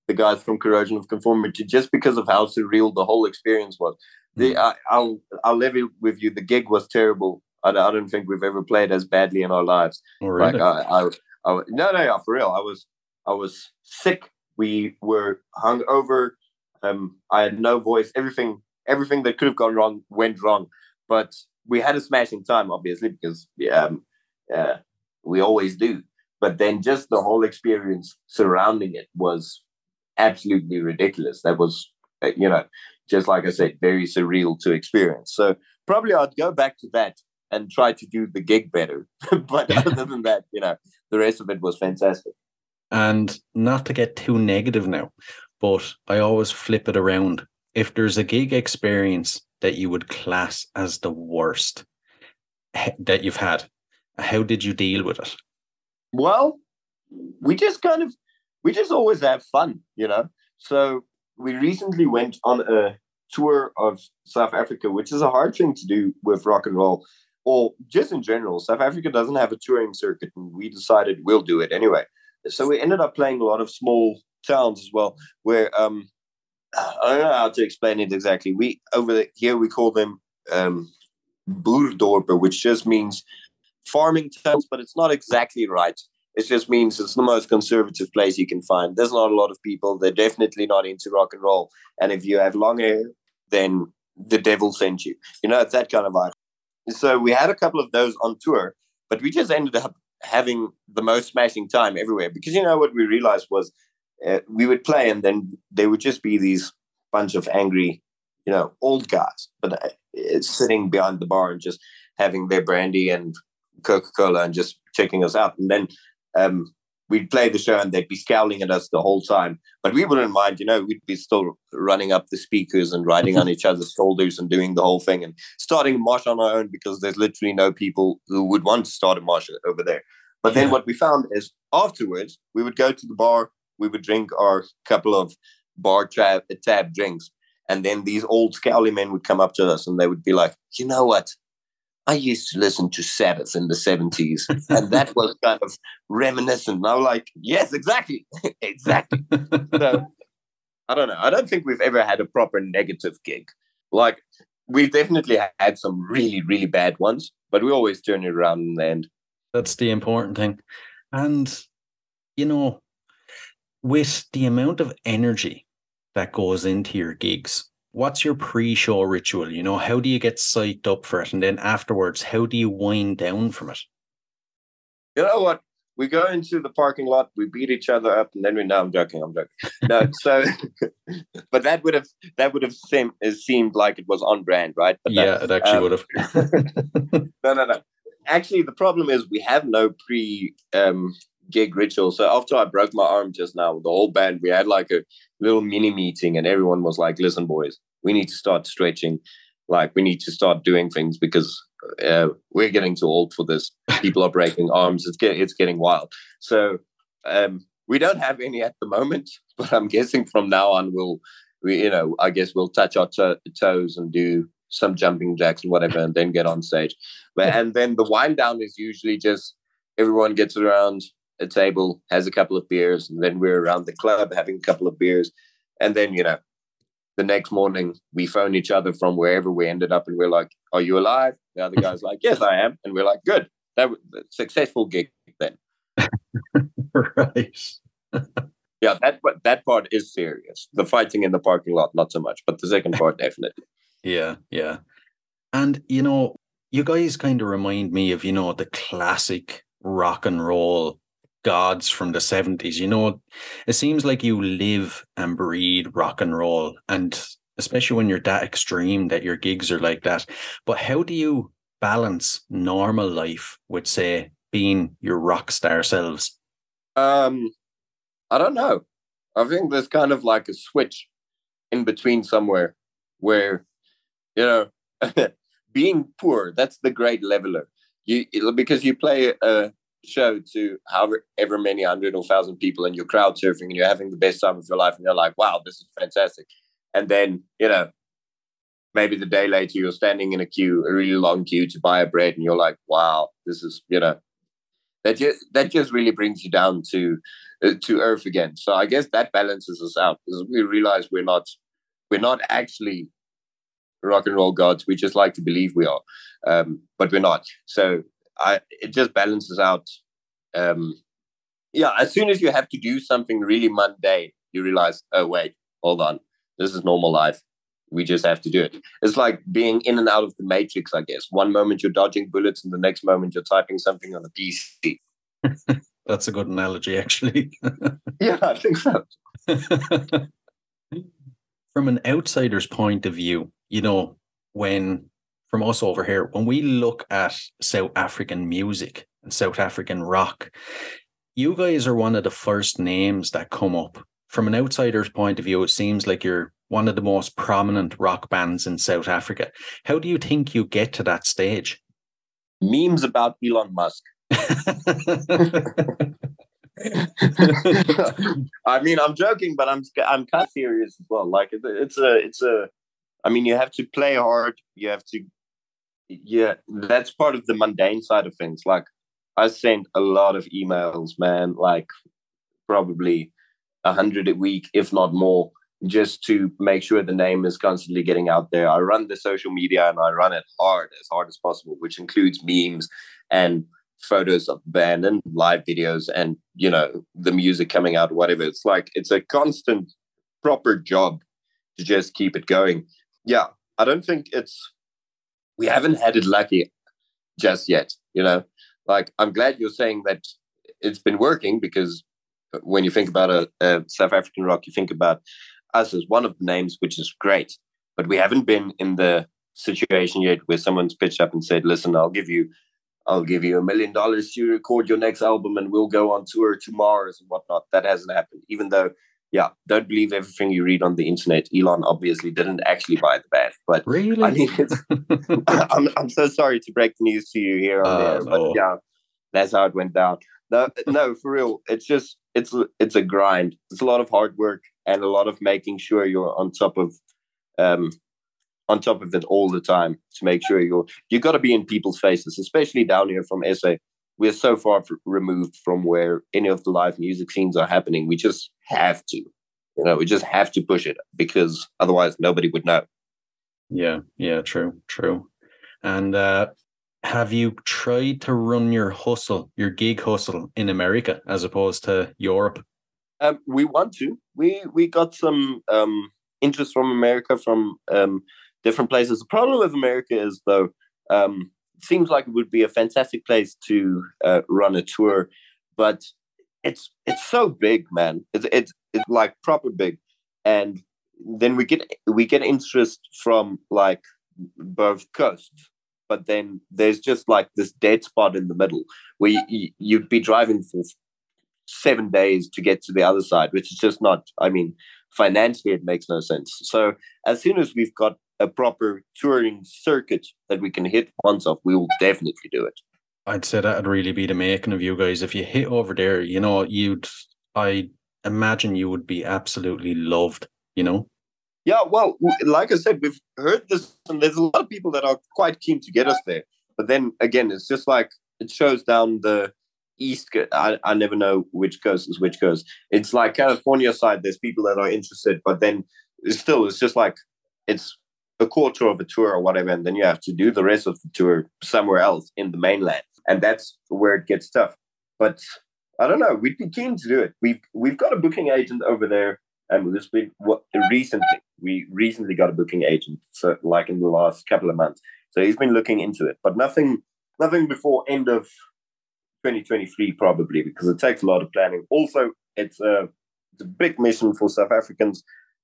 A: the guys from Corrosion of Conformity just because of how surreal the whole experience was. The,
B: Mm.
A: I, I'll I'll leave it with you. The gig was terrible. I, don't- I don't think we've ever played as badly in our lives.
B: Oh, really?
A: Like I, I, I, no, no, yeah, for real. I was, I was sick. We were hung over. Um, I had no voice. Everything, everything that could have gone wrong went wrong. But we had a smashing time, obviously, because yeah, um, uh, we always do. But then just the whole experience surrounding it was absolutely ridiculous. That was, uh, you know, just like I said, very surreal to experience. So probably I'd go back to that and try to do the gig better. (laughs) but (laughs) other than that, you know, the rest of it was fantastic.
B: And not to get too negative now, but I always flip it around. if there's a gig experience that you would class as the worst that you've had, how did you deal with it?
A: Well, we just kind of we just always have fun, you know. So we recently went on a tour of South Africa, which is a hard thing to do with rock and roll, or just in general. South Africa doesn't have a touring circuit, and we decided we'll do it anyway. So we ended up playing a lot of small towns as well, where um, I don't know how to explain it exactly. We over the, here we call them um, boerdorpen, which just means farming towns, but it's not exactly right. It just means it's the most conservative place you can find. There's not a lot of people. They're definitely not into rock and roll. And if you have long hair, then the devil sent you. You know, it's that kind of vibe. So we had a couple of those on tour, but we just ended up having the most smashing time everywhere because you know what we realized was uh, we would play and then they would just be these bunch of angry, you know, old guys, but uh, sitting behind the bar and just having their brandy and Coca Cola and just checking us out. And then um, we'd play the show and they'd be scowling at us the whole time. But we wouldn't mind, you know, we'd be still running up the speakers and riding on each other's shoulders and doing the whole thing and starting a march on our own because there's literally no people who would want to start a march over there. But then what we found is afterwards, we would go to the bar, we would drink our couple of bar tab, tab drinks. And then these old scowly men would come up to us and they would be like, you know what? I used to listen to Sabbath in the 70s, and that was kind of reminiscent. And I'm like, yes, exactly. (laughs) exactly. So I don't know. I don't think we've ever had a proper negative gig. Like, we've definitely had some really, really bad ones, but we always turn it around in the end.
B: That's the important thing. And, you know, with the amount of energy that goes into your gigs, what's your pre show ritual? You know, how do you get psyched up for it? And then afterwards, how do you wind down from it?
A: You know what? We go into the parking lot, we beat each other up, and then we. No, I'm joking. I'm joking. No, (laughs) so, (laughs) but that would have that would have seemed seemed like it was on brand, right? But that-
B: yeah, it actually
A: um,
B: would have. (laughs)
A: no, no, no. Actually, the problem is we have no pre um, gig ritual. So after I broke my arm just now, the whole band, we had like a little mini meeting, and everyone was like, "Listen, boys, we need to start stretching. Like, we need to start doing things because uh, we're getting too old for this. (laughs) People are breaking arms. It's get, it's getting wild. So um, we don't have any at the moment, (laughs) but I'm guessing from now on we'll, we, you know, I guess we'll touch our to- toes and do some jumping jacks and whatever, and then get on stage. But and then the wind down is usually just everyone gets around a table, has a couple of beers, and then we're around the club having a couple of beers, and then you know. The next morning, we phone each other from wherever we ended up, and we're like, "Are you alive?" The other guy's like, "Yes, I am," and we're like, "Good, that was a successful gig then." (laughs)
B: right. (laughs)
A: Yeah, that that part is serious. The fighting in the parking lot, not so much, but the second part (laughs) definitely.
B: Yeah, yeah. And you know, you guys kind of remind me of, you know, the classic rock and roll gods from the 70s. You know, it seems like you live and breathe rock and roll and especially when you're that extreme that your gigs are like that. But how do you balance normal life with say being your rock star selves?
A: Um, I don't know. I think there's kind of like a switch in between somewhere where, you know, (laughs) being poor, that's the great leveler. You because you play a show to however ever many hundred or thousand people and you're crowd surfing and you're having the best time of your life and you're like, wow, this is fantastic. And then, you know, maybe the day later you're standing in a queue, a really long queue to buy a bread, and you're like, wow, this is, you know, that just that just really brings you down to uh, to earth again. So I guess that balances us out because we realize we're not we're not actually rock and roll gods. We just like to believe we are, um, but we're not. So I it just balances out. Um, yeah, as soon as you have to do something really mundane, you realize, oh wait, hold on, this is normal life. We just have to do it. It's like being in and out of the matrix, I guess. One moment you're dodging bullets, and the next moment you're typing something on a PC. (laughs)
B: That's a good analogy, actually. (laughs)
A: Yeah, I think so. (laughs)
B: from an outsider's point of view, you know, when from us over here, when we look at South African music and South African rock, you guys are one of the first names that come up. From an outsider's point of view, it seems like you're one of the most prominent rock bands in South Africa. How do you think you get to that stage?
A: Memes about Elon Musk. (laughs) (laughs) I mean, I'm joking, but I'm I'm kind of serious as well. Like it's a it's a. I mean, you have to play hard. You have to. Yeah, that's part of the mundane side of things. Like I sent a lot of emails, man. Like probably a hundred a week, if not more, just to make sure the name is constantly getting out there. I run the social media and I run it hard, as hard as possible, which includes memes and photos of the band and live videos and you know the music coming out whatever it's like it's a constant proper job to just keep it going yeah i don't think it's we haven't had it lucky just yet you know like i'm glad you're saying that it's been working because when you think about a, a south african rock you think about us as one of the names which is great but we haven't been in the situation yet where someone's pitched up and said listen i'll give you I'll give you a million dollars to record your next album and we'll go on tour to Mars and whatnot. That hasn't happened. Even though, yeah, don't believe everything you read on the internet. Elon obviously didn't actually buy the band. But
B: really?
A: I mean, it's, (laughs) I'm, I'm so sorry to break the news to you here on
B: Uh,
A: there, but
B: no.
A: yeah, that's how it went down. No, no, for real. It's just, it's, it's a grind. It's a lot of hard work and a lot of making sure you're on top of, um, on top of it all the time to make sure you're you got to be in people's faces especially down here from sa we're so far f- removed from where any of the live music scenes are happening we just have to you know we just have to push it because otherwise nobody would know
B: Yeah, yeah, true, true. And uh, have you tried to run your hustle, your gig hustle in America as opposed to Europe?
A: um, we want to we we got some um, interest from america from um, different places the problem with america is though um, seems like it would be a fantastic place to uh, run a tour but it's it's so big man it's it's, it's like proper big and then we get we get interest from like both coasts but then there's just like this dead spot in the middle where you, you, you'd be driving for seven days to get to the other side, which is just not, I mean, financially, it makes no sense. So, as soon as we've got a proper touring circuit that we can hit once off, we will definitely do it.
B: I'd say that'd really be the making of you guys. If you hit over there, you know, you'd, I imagine you would be absolutely loved, you know?
A: Yeah, well, like I said, we've heard this, and there's a lot of people that are quite keen to get us there. But then again, it's just like it shows down the east. I, I never know which coast is which coast. It's like California side. There's people that are interested, but then still, it's just like it's a quarter of a tour or whatever, and then you have to do the rest of the tour somewhere else in the mainland, and that's where it gets tough. But I don't know. We'd be keen to do it. We've we've got a booking agent over there, and this been what recently. We recently got a booking agent, so like in the last couple of months. So he's been looking into it, but nothing nothing before end of 2023 probably because it takes a lot of planning. Also, it's a it's a big mission for South Africans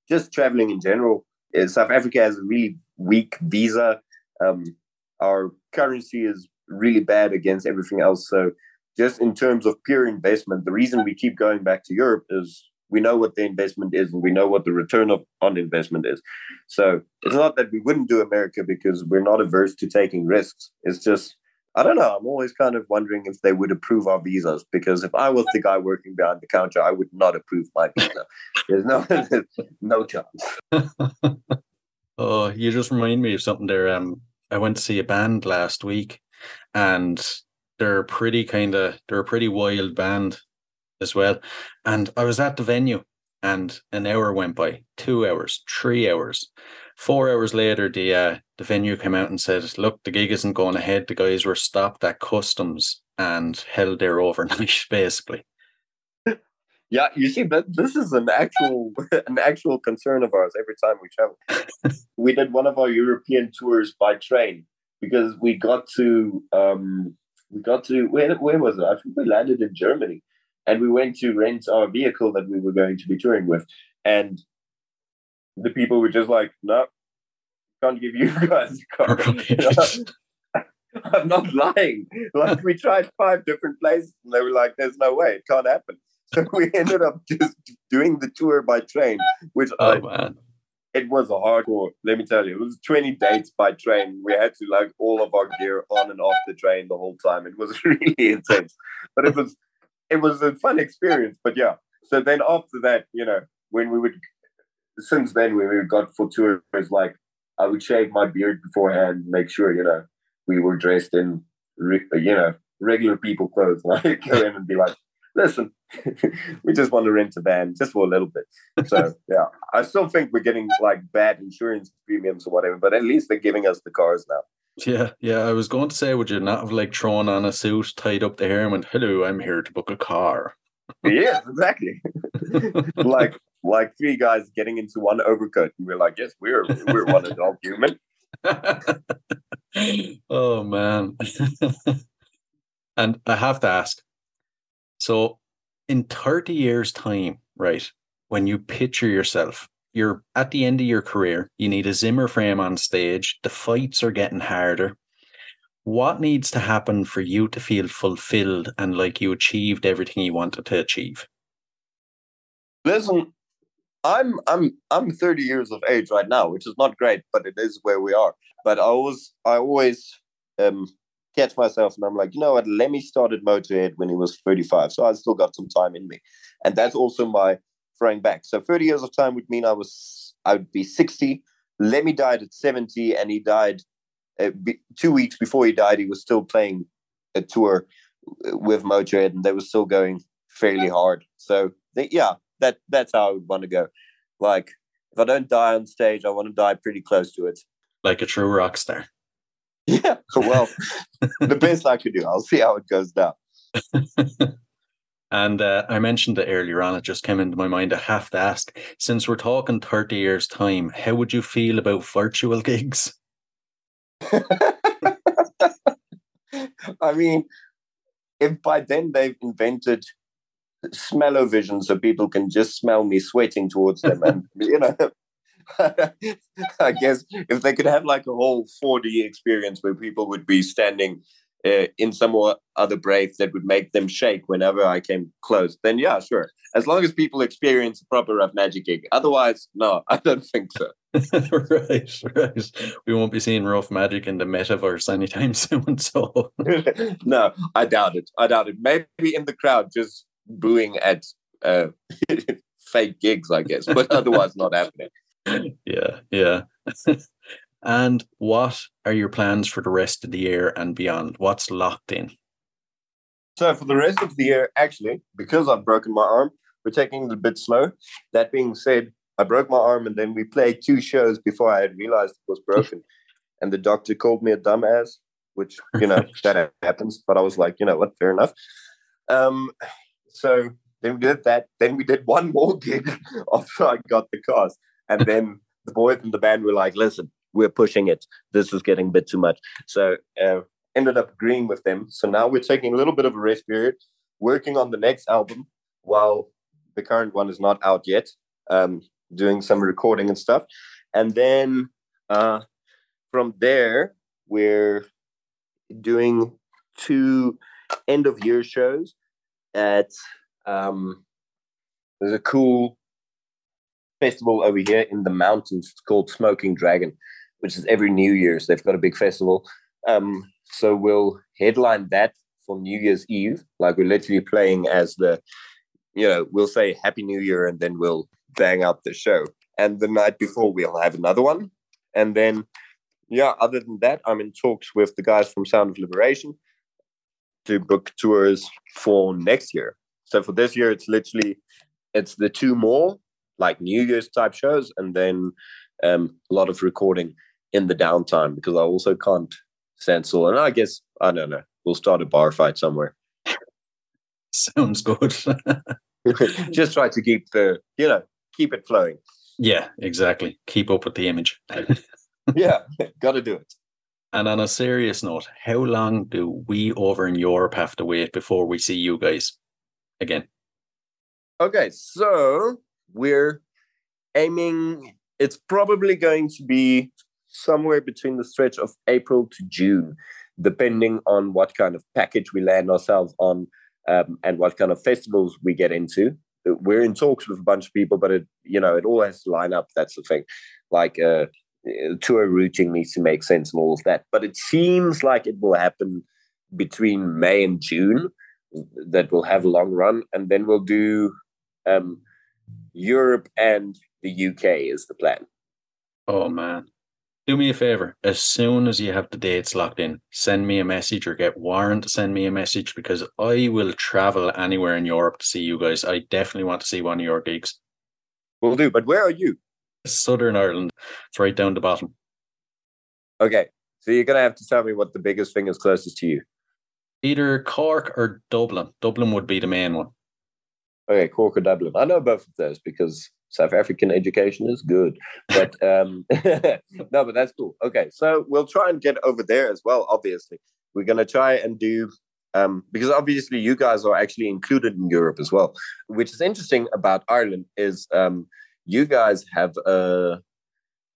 A: just traveling in general. Uh, South Africa has a really weak visa. Um, our currency is really bad against everything else. So, just in terms of pure investment, the reason we keep going back to Europe is we know what the investment is and we know what the return of on investment is. So, it's not that we wouldn't do America because we're not averse to taking risks. It's just I don't know. I'm always kind of wondering if they would approve our visas because if I was the guy working behind the counter, I would not approve my visa. There's no (laughs) no chance. (laughs)
B: Oh, you just remind me of something there. Um, I went to see a band last week, and they're pretty kind of they're a pretty wild band as well. And I was at the venue, and an hour went by, two hours, three hours, four hours later. The uh, the venue came out and said, "Look, the gig isn't going ahead. The guys were stopped at customs and held there overnight, (laughs) basically."
A: Yeah, you see, but this is an actual (laughs) an actual concern of ours every time we travel. (laughs) we did one of our European tours by train because we got to um, we got to where where was it? I think we landed in Germany, and we went to rent our vehicle that we were going to be touring with, and the people were just like, "No, can't give you (laughs) guys a car." (laughs) (laughs) I'm not lying. Like we tried five different places, and they were like, "There's no way, it can't happen." So we ended up just doing the tour by train, which
B: Oh
A: I,
B: man,
A: it was a hardcore. Let me tell you, it was 20 dates by train. We had to like all of our gear on and off the train the whole time. It was really intense, but it was it was a fun experience. But yeah, so then after that, you know, when we would since then when we got for tours, like I would shave my beard beforehand, make sure you know we were dressed in you know regular people clothes. (laughs) Like go in and be like, listen, (laughs) we just want to rent a van just for a little bit. So (laughs) yeah, I still think we're getting like bad insurance premiums or whatever, but at least they're giving us the cars now.
B: Yeah, yeah. I was going to say, would you not have like thrown on a suit, tied up the hair, and went, "Hello, I'm here to book a car."
A: yeah, exactly. (laughs) like like three guys getting into one overcoat, and we're like, yes, we're we're one adult human. (laughs)
B: oh man. (laughs) and I have to ask. So in 30 years' time, right, when you picture yourself, you're at the end of your career, you need a Zimmer frame on stage, the fights are getting harder. What needs to happen for you to feel fulfilled and like you achieved everything you wanted to achieve?
A: Listen, I'm I'm I'm 30 years of age right now, which is not great, but it is where we are. But I always I always um catch myself and I'm like, you know what, Lemmy started Motorhead when he was 35. So I still got some time in me. And that's also my throwing back. So 30 years of time would mean I was I would be 60. Lemmy died at 70 and he died uh, be, two weeks before he died, he was still playing a tour with Motorhead and they were still going fairly hard. So they, yeah, that that's how I would want to go. Like if I don't die on stage, I want to die pretty close to it.
B: Like a true rock star.
A: Yeah, well, (laughs) the best I could do. I'll see how it goes down. (laughs)
B: and uh, I mentioned it earlier on. It just came into my mind. I have to ask, since we're talking thirty years time, how would you feel about virtual (laughs) gigs?
A: I mean, if by then they've invented smell-o-vision so people can just smell me sweating towards them and (laughs) you know (laughs) I guess if they could have like a whole 4D experience where people would be standing uh, in some other breath that would make them shake whenever I came close, then yeah, sure. As long as people experience a proper rough magic gig. Otherwise, no, (laughs) I don't think so. (laughs)
B: right, right. We won't be seeing rough magic in the metaverse anytime (laughs) soon. So
A: no, I doubt it. I doubt it. Maybe in the crowd, just booing at uh, fake gigs, I guess, but otherwise not happening.
B: Yeah, yeah. And what are your plans for the rest of the year and beyond? What's locked in?
A: So for the rest of the year, actually, because I've broken my arm, we're taking it a bit slow. That being said, I broke my arm and then we played two shows before I had realized it was broken. (laughs) and the doctor called me a dumbass, which, you know, (laughs) that happens. But I was like, you know what, fair enough. Um, so then we did that. Then we did one more gig (laughs) after I got the cast. And then the boys in the band were like, listen, we're pushing it. This is getting a bit too much. So uh, ended up agreeing with them. So now we're taking a little bit of a rest period, working on the next album while the current one is not out yet, um, doing some recording and stuff. And then uh, from there, we're doing two end of year shows at um, there's a cool festival over here in the mountains it's called Smoking Dragon, which is every New Year's. They've got a big festival. Um, so we'll headline that for New Year's Eve. Like we're literally playing as the, you know, we'll say Happy New Year and then we'll bang out the show. And the night before we'll have another one. And then, yeah, other than that, I'm in talks with the guys from Sound of Liberation to book tours for next year. So for this year, it's literally it's the two more like New Year's type shows, and then um, a lot of recording in the downtime because I also can't stand still. And I guess I don't know. We'll start a bar fight somewhere. (laughs)
B: Sounds good. (laughs)
A: Just try to keep the you know keep it flowing.
B: Yeah, exactly. Keep up with the image. (laughs)
A: yeah, got to do it.
B: And on a serious note, how long do we over in Europe have to wait before we see you guys again?
A: Okay, so we're aiming, it's probably going to be somewhere between the stretch of April to June, depending on what kind of package we land ourselves on um, and what kind of festivals we get into. we're in talks with a bunch of people, but it you know it all has to line up. That's the thing. Like uh, tour routing needs to make sense and all of that. But it seems like it will happen between May and June. That will have a long run, and then we'll do um, Europe and the UK is the plan.
B: Oh man. Do me a favor. As soon as you have the dates locked in, send me a message or get Warren to send me a message because I will travel anywhere in Europe to see you guys. I definitely want to see one of your gigs.
A: We'll do. But where are you?
B: Southern Ireland. It's right down the bottom.
A: Okay, so you're gonna have to tell me what the biggest thing is closest to you.
B: Either Cork or Dublin. Dublin would be the main one.
A: Okay, Cork or Dublin. I know both of those because South African education is good. But um, (laughs) no, but that's cool. Okay, so we'll try and get over there as well. Obviously, we're going to try and do um, because obviously you guys are actually included in Europe as well. Which is interesting about Ireland is um, you guys have a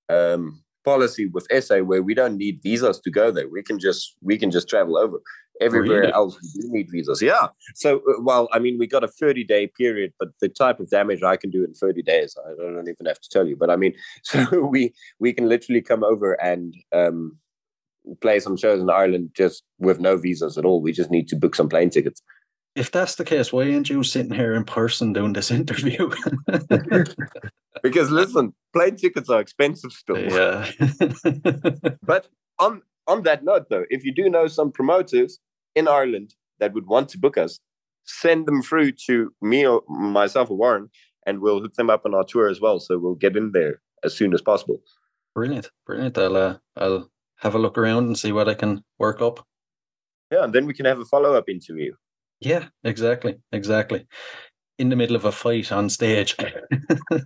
A: um, policy with SA where we don't need visas to go there. We can just we can just travel over. Everywhere
B: Really?
A: else, we do need visas. Yeah. So, uh, well, I mean, we got a 30 day period, but the type of damage I can do in 30 days, I don't even have to tell you. But I mean, (laughs) so we we can literally come over and um, play some shows in Ireland just with no visas at all. We just need to book some plane tickets.
B: If that's the case, why aren't you sitting here in person doing this (laughs) interview? (laughs)
A: Because listen, plane tickets are expensive still.
B: yeah.
A: But on on that note, though, if you do know some promoters in Ireland that would want to book us, send them through to me or myself or Warren, and we'll hook them up on our tour as well. So we'll get in there as soon as possible.
B: brilliant. Brilliant. I'll uh, I'll have a look around and see what I can work up.
A: Yeah, and then we can have a follow up interview.
B: Yeah, exactly. Exactly. In the middle of a fight on stage. (laughs)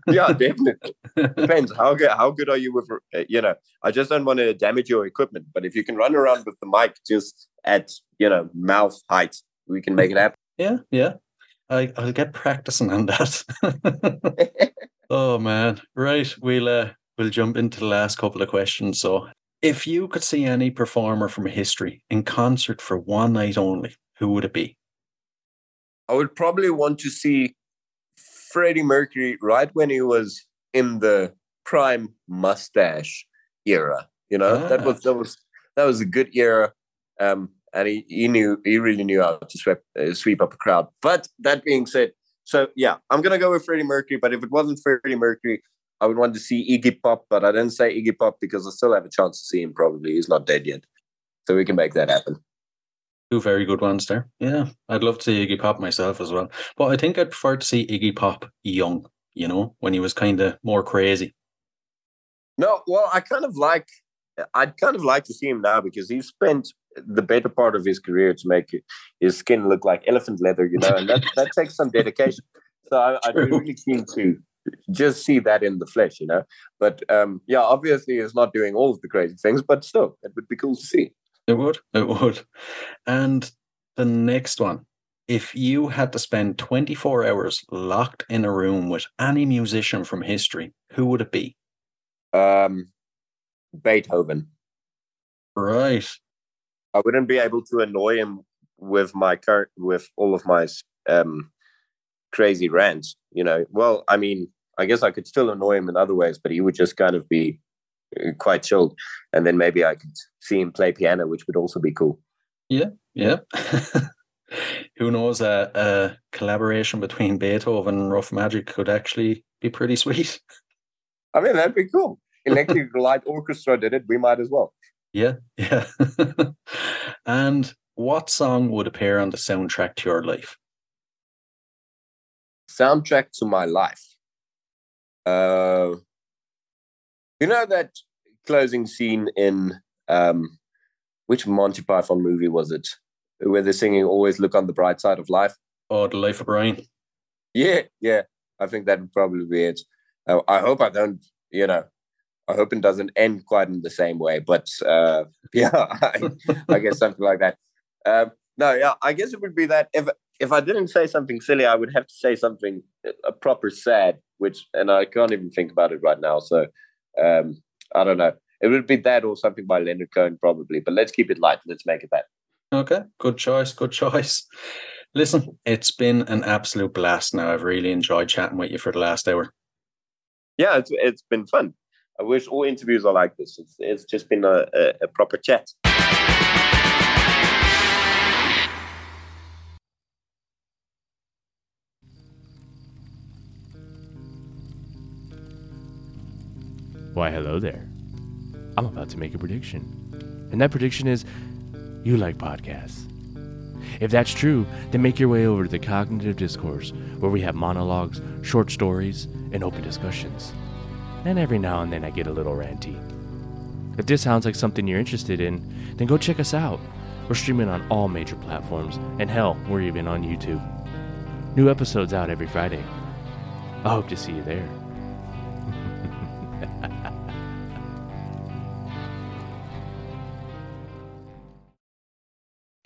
A: Yeah, definitely. Depends how good how good are you with uh, you know. I just don't want to damage your equipment, but if you can run around with the mic just at you know mouth height, we can make it happen.
B: Yeah, yeah. I, I'll get practicing on that. (laughs) oh man. Right. We'll uh, we'll jump into the last couple of questions. So if you could see any performer from history in concert for one night only, who would it be?
A: I would probably want to see Freddie Mercury right when he was in the prime mustache era. You know, that was that was that was a good era, um, and he, he knew he really knew how to sweep uh, sweep up a crowd. But that being said, so yeah, I'm gonna go with Freddie Mercury. But if it wasn't Freddie Mercury, I would want to see Iggy Pop. But I didn't say Iggy Pop because I still have a chance to see him. Probably he's not dead yet, so we can make that happen.
B: Two very good ones there. Yeah, I'd love to see Iggy Pop myself as well. But I think I'd prefer to see Iggy Pop young, you know, when he was kind of more crazy.
A: No, well, I kind of like, I'd kind of like to see him now because he's spent the better part of his career to make his skin look like elephant leather, you know, and that, that (laughs) takes some dedication. So I, I'd be really keen to just see that in the flesh, you know. But um, yeah, obviously, he's not doing all of the crazy things, but still, it would be cool to see.
B: It would. It would. And the next one. If you had to spend 24 hours locked in a room with any musician from history, who would it be?
A: Um, Beethoven.
B: Right.
A: I wouldn't be able to annoy him with my current with all of my um crazy rants. You know, well, I mean, I guess I could still annoy him in other ways, but he would just kind of be quite chilled, and then maybe I could see him play piano, which would also be cool.
B: Yeah. Yeah. (laughs) Who knows? A, a collaboration between Beethoven and Rough Magic could actually be pretty sweet. (laughs)
A: I mean, that'd be cool. Electric (laughs) Light Orchestra did it. We might as well.
B: Yeah. Yeah. and what song would appear on the soundtrack to your life?
A: Soundtrack to my life. Uh, you know that closing scene in um, which Monty Python movie was it? Where they're singing "Always Look on the Bright Side of Life."
B: Oh, The Life of Brian.
A: Yeah, yeah. I think that would probably be it. Uh, I hope I don't, you know, I hope it doesn't end quite in the same way. But uh, (laughs) yeah, I, I guess something like that. Um, no, yeah, I guess it would be that. If if I didn't say something silly, I would have to say something a proper sad, which and I can't even think about it right now. So um, I don't know. It would be that or something by Leonard Cohen, probably. But let's keep it light. Let's make it that.
B: Okay, good choice, good choice. Listen, it's been an absolute blast now. I've really enjoyed chatting with you for the last hour.
A: Yeah, it's, it's been fun. I wish all interviews are like this. It's, it's just been a, a, a proper chat.
D: Why, hello there. I'm about to make a prediction. And that prediction is you like podcasts. If that's true, then make your way over to the Cognitive Discourse, where we have monologues, short stories, and open discussions. And every now and then I get a little ranty. If this sounds like something you're interested in, then go check us out. We're streaming on all major platforms, and hell, we're even on YouTube. New episodes out every Friday. I hope to see you there.